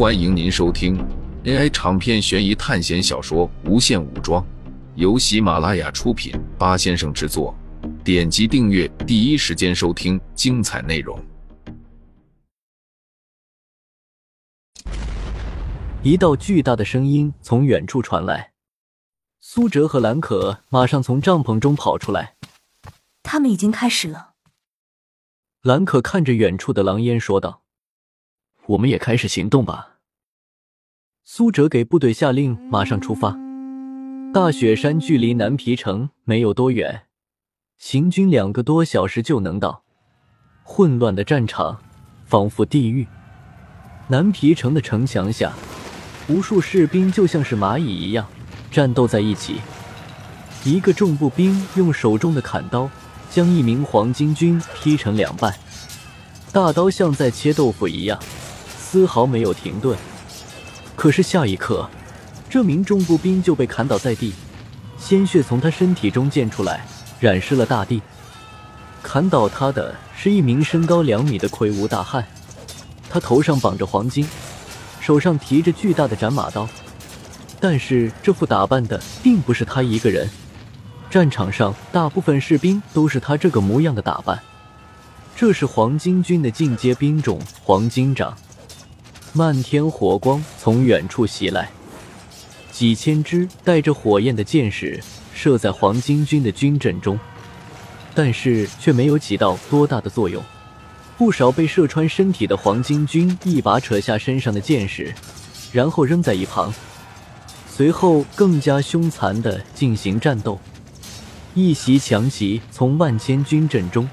欢迎您收听 AI 长篇悬疑探险小说《无限武装》，由喜马拉雅出品，八先生制作。点击订阅，第一时间收听精彩内容。一道巨大的声音从远处传来，苏哲和兰可马上从帐篷中跑出来。他们已经开始了。兰可看着远处的狼烟说道：“我们也开始行动吧。”苏哲给部队下令，马上出发。大雪山距离南皮城没有多远，行军两个多小时就能到。混乱的战场仿佛地狱。南皮城的城墙下，无数士兵就像是蚂蚁一样战斗在一起。一个重步兵用手中的砍刀。将一名黄巾军劈成两半，大刀像在切豆腐一样，丝毫没有停顿。可是下一刻，这名重步兵就被砍倒在地，鲜血从他身体中溅出来，染湿了大地。砍倒他的是一名身高两米的魁梧大汉，他头上绑着黄金，手上提着巨大的斩马刀。但是这副打扮的并不是他一个人。战场上，大部分士兵都是他这个模样的打扮。这是黄巾军的进阶兵种——黄巾长。漫天火光从远处袭来，几千支带着火焰的箭矢射在黄巾军的军阵中，但是却没有起到多大的作用。不少被射穿身体的黄巾军一把扯下身上的箭矢，然后扔在一旁，随后更加凶残的进行战斗。一袭强袭从万千军阵中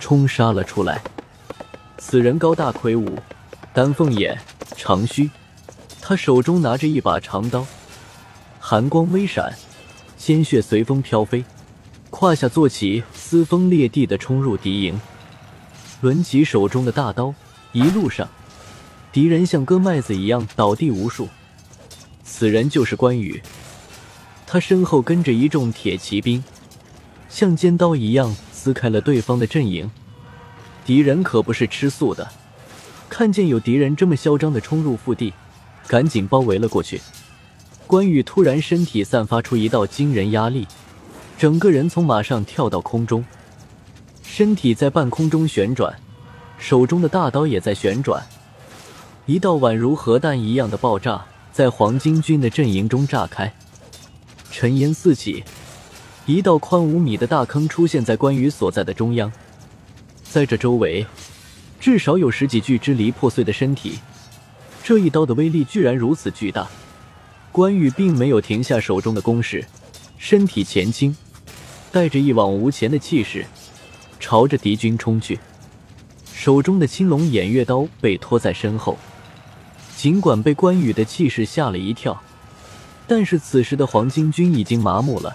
冲杀了出来。此人高大魁梧，丹凤眼，长须，他手中拿着一把长刀，寒光微闪，鲜血随风飘飞，胯下坐骑撕风裂地的冲入敌营，抡起手中的大刀，一路上敌人像割麦子一样倒地无数。此人就是关羽，他身后跟着一众铁骑兵。像尖刀一样撕开了对方的阵营，敌人可不是吃素的。看见有敌人这么嚣张的冲入腹地，赶紧包围了过去。关羽突然身体散发出一道惊人压力，整个人从马上跳到空中，身体在半空中旋转，手中的大刀也在旋转。一道宛如核弹一样的爆炸在黄巾军的阵营中炸开，尘烟四起。一道宽五米的大坑出现在关羽所在的中央，在这周围，至少有十几具支离破碎的身体。这一刀的威力居然如此巨大，关羽并没有停下手中的攻势，身体前倾，带着一往无前的气势，朝着敌军冲去。手中的青龙偃月刀被拖在身后，尽管被关羽的气势吓了一跳，但是此时的黄巾军已经麻木了。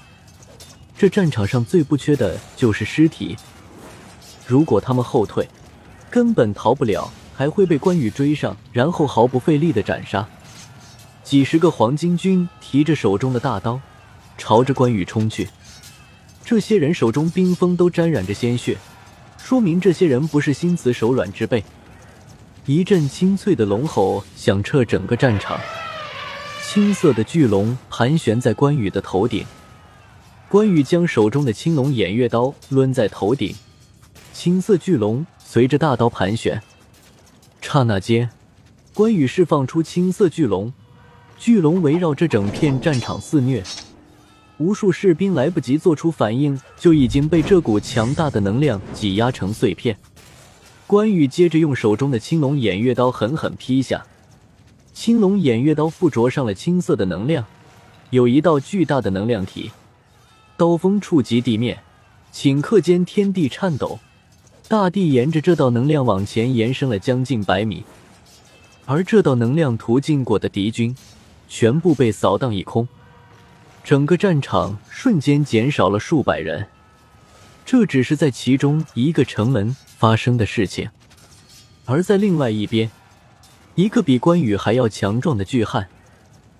这战场上最不缺的就是尸体。如果他们后退，根本逃不了，还会被关羽追上，然后毫不费力的斩杀。几十个黄巾军提着手中的大刀，朝着关羽冲去。这些人手中冰封都沾染着鲜血，说明这些人不是心慈手软之辈。一阵清脆的龙吼响彻整个战场，青色的巨龙盘旋在关羽的头顶。关羽将手中的青龙偃月刀抡在头顶，青色巨龙随着大刀盘旋。刹那间，关羽释放出青色巨龙，巨龙围绕着整片战场肆虐，无数士兵来不及做出反应，就已经被这股强大的能量挤压成碎片。关羽接着用手中的青龙偃月刀狠狠劈下，青龙偃月刀附着上了青色的能量，有一道巨大的能量体。刀锋触及地面，顷刻间天地颤抖，大地沿着这道能量往前延伸了将近百米，而这道能量途径过的敌军全部被扫荡一空，整个战场瞬间减少了数百人。这只是在其中一个城门发生的事情，而在另外一边，一个比关羽还要强壮的巨汉，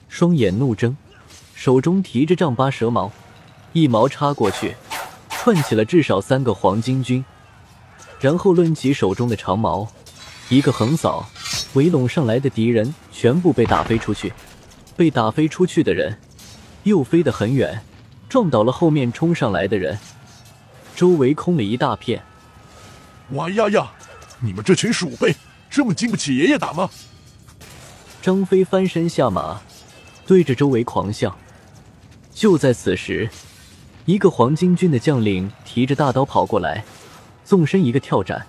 双眼怒睁，手中提着丈八蛇矛。一矛插过去，串起了至少三个黄巾军，然后抡起手中的长矛，一个横扫，围拢上来的敌人全部被打飞出去，被打飞出去的人又飞得很远，撞倒了后面冲上来的人，周围空了一大片。哇呀呀！你们这群鼠辈，这么经不起爷爷打吗？张飞翻身下马，对着周围狂笑。就在此时，一个黄巾军的将领提着大刀跑过来，纵身一个跳斩。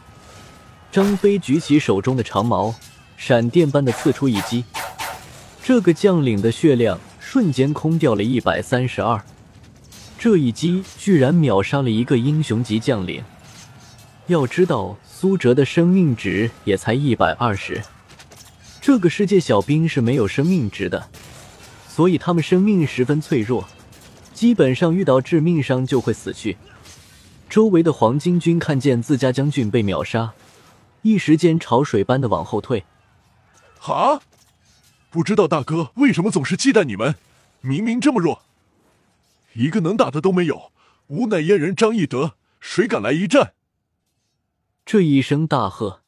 张飞举起手中的长矛，闪电般的刺出一击。这个将领的血量瞬间空掉了一百三十二，这一击居然秒杀了一个英雄级将领。要知道，苏哲的生命值也才一百二十，这个世界小兵是没有生命值的，所以他们生命十分脆弱。基本上遇到致命伤就会死去。周围的黄巾军看见自家将军被秒杀，一时间潮水般的往后退。哈，不知道大哥为什么总是忌惮你们？明明这么弱，一个能打的都没有。吾乃燕人张翼德，谁敢来一战？这一声大喝，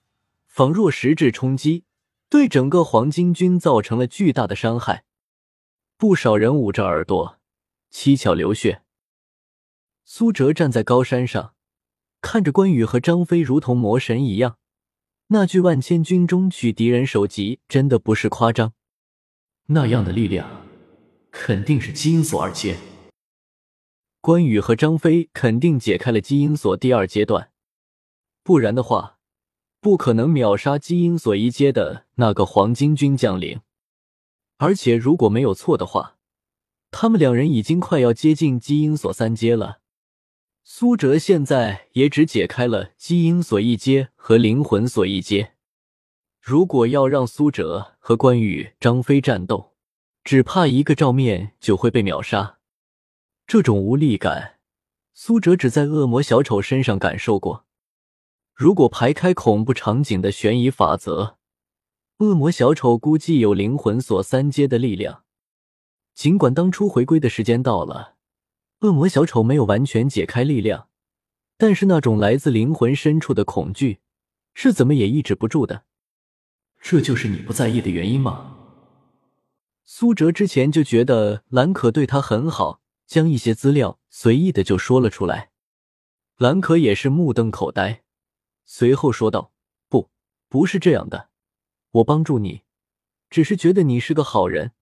仿若实质冲击，对整个黄巾军造成了巨大的伤害。不少人捂着耳朵。七窍流血。苏哲站在高山上，看着关羽和张飞如同魔神一样。那句“万千军中取敌人首级”真的不是夸张。那样的力量，肯定是基因锁二阶。关羽和张飞肯定解开了基因锁第二阶段，不然的话，不可能秒杀基因锁一阶的那个黄巾军将领。而且如果没有错的话。他们两人已经快要接近基因锁三阶了，苏哲现在也只解开了基因锁一阶和灵魂锁一阶。如果要让苏哲和关羽、张飞战斗，只怕一个照面就会被秒杀。这种无力感，苏哲只在恶魔小丑身上感受过。如果排开恐怖场景的悬疑法则，恶魔小丑估计有灵魂锁三阶的力量。尽管当初回归的时间到了，恶魔小丑没有完全解开力量，但是那种来自灵魂深处的恐惧，是怎么也抑制不住的。这就是你不在意的原因吗？苏哲之前就觉得兰可对他很好，将一些资料随意的就说了出来。兰可也是目瞪口呆，随后说道：“不，不是这样的，我帮助你，只是觉得你是个好人。”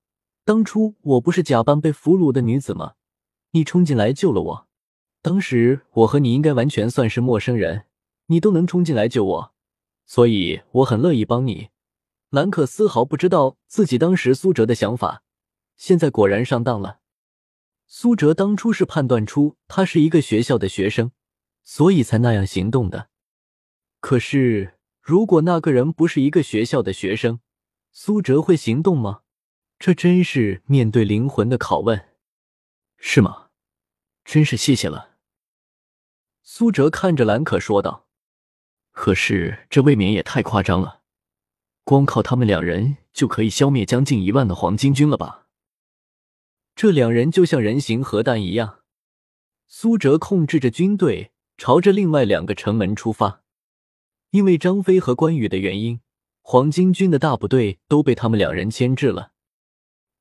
当初我不是假扮被俘虏的女子吗？你冲进来救了我。当时我和你应该完全算是陌生人，你都能冲进来救我，所以我很乐意帮你。兰可丝毫不知道自己当时苏哲的想法，现在果然上当了。苏哲当初是判断出他是一个学校的学生，所以才那样行动的。可是如果那个人不是一个学校的学生，苏哲会行动吗？这真是面对灵魂的拷问，是吗？真是谢谢了。苏哲看着兰可说道：“可是这未免也太夸张了，光靠他们两人就可以消灭将近一万的黄巾军了吧？这两人就像人形核弹一样。”苏哲控制着军队朝着另外两个城门出发，因为张飞和关羽的原因，黄巾军的大部队都被他们两人牵制了。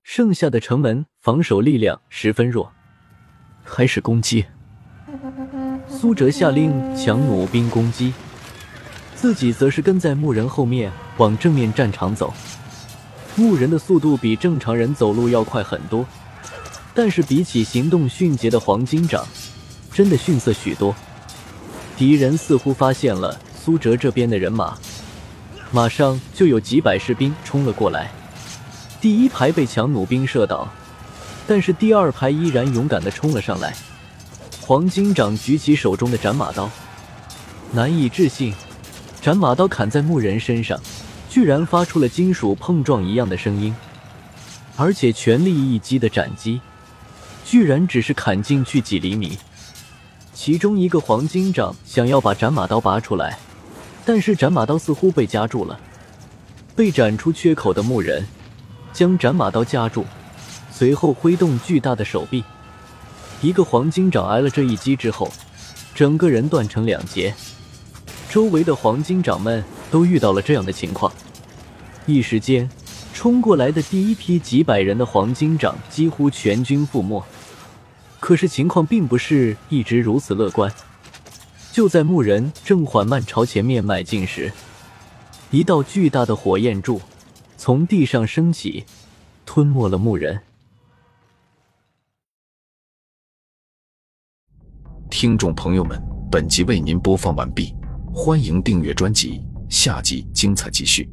剩下的城门防守力量十分弱，开始攻击。苏哲下令强弩兵攻击，自己则是跟在牧人后面往正面战场走。牧人的速度比正常人走路要快很多，但是比起行动迅捷的黄金掌，真的逊色许多。敌人似乎发现了苏哲这边的人马，马上就有几百士兵冲了过来。第一排被强弩兵射倒，但是第二排依然勇敢的冲了上来。黄金掌举起手中的斩马刀，难以置信，斩马刀砍在木人身上，居然发出了金属碰撞一样的声音，而且全力一击的斩击，居然只是砍进去几厘米。其中一个黄金掌想要把斩马刀拔出来，但是斩马刀似乎被夹住了，被斩出缺口的木人。将斩马刀夹住，随后挥动巨大的手臂，一个黄金掌挨了这一击之后，整个人断成两截。周围的黄金掌们都遇到了这样的情况，一时间，冲过来的第一批几百人的黄金掌几乎全军覆没。可是情况并不是一直如此乐观。就在牧人正缓慢朝前面迈进时，一道巨大的火焰柱从地上升起，吞没了牧人。听众朋友们，本集为您播放完毕，欢迎订阅专辑，下集精彩继续。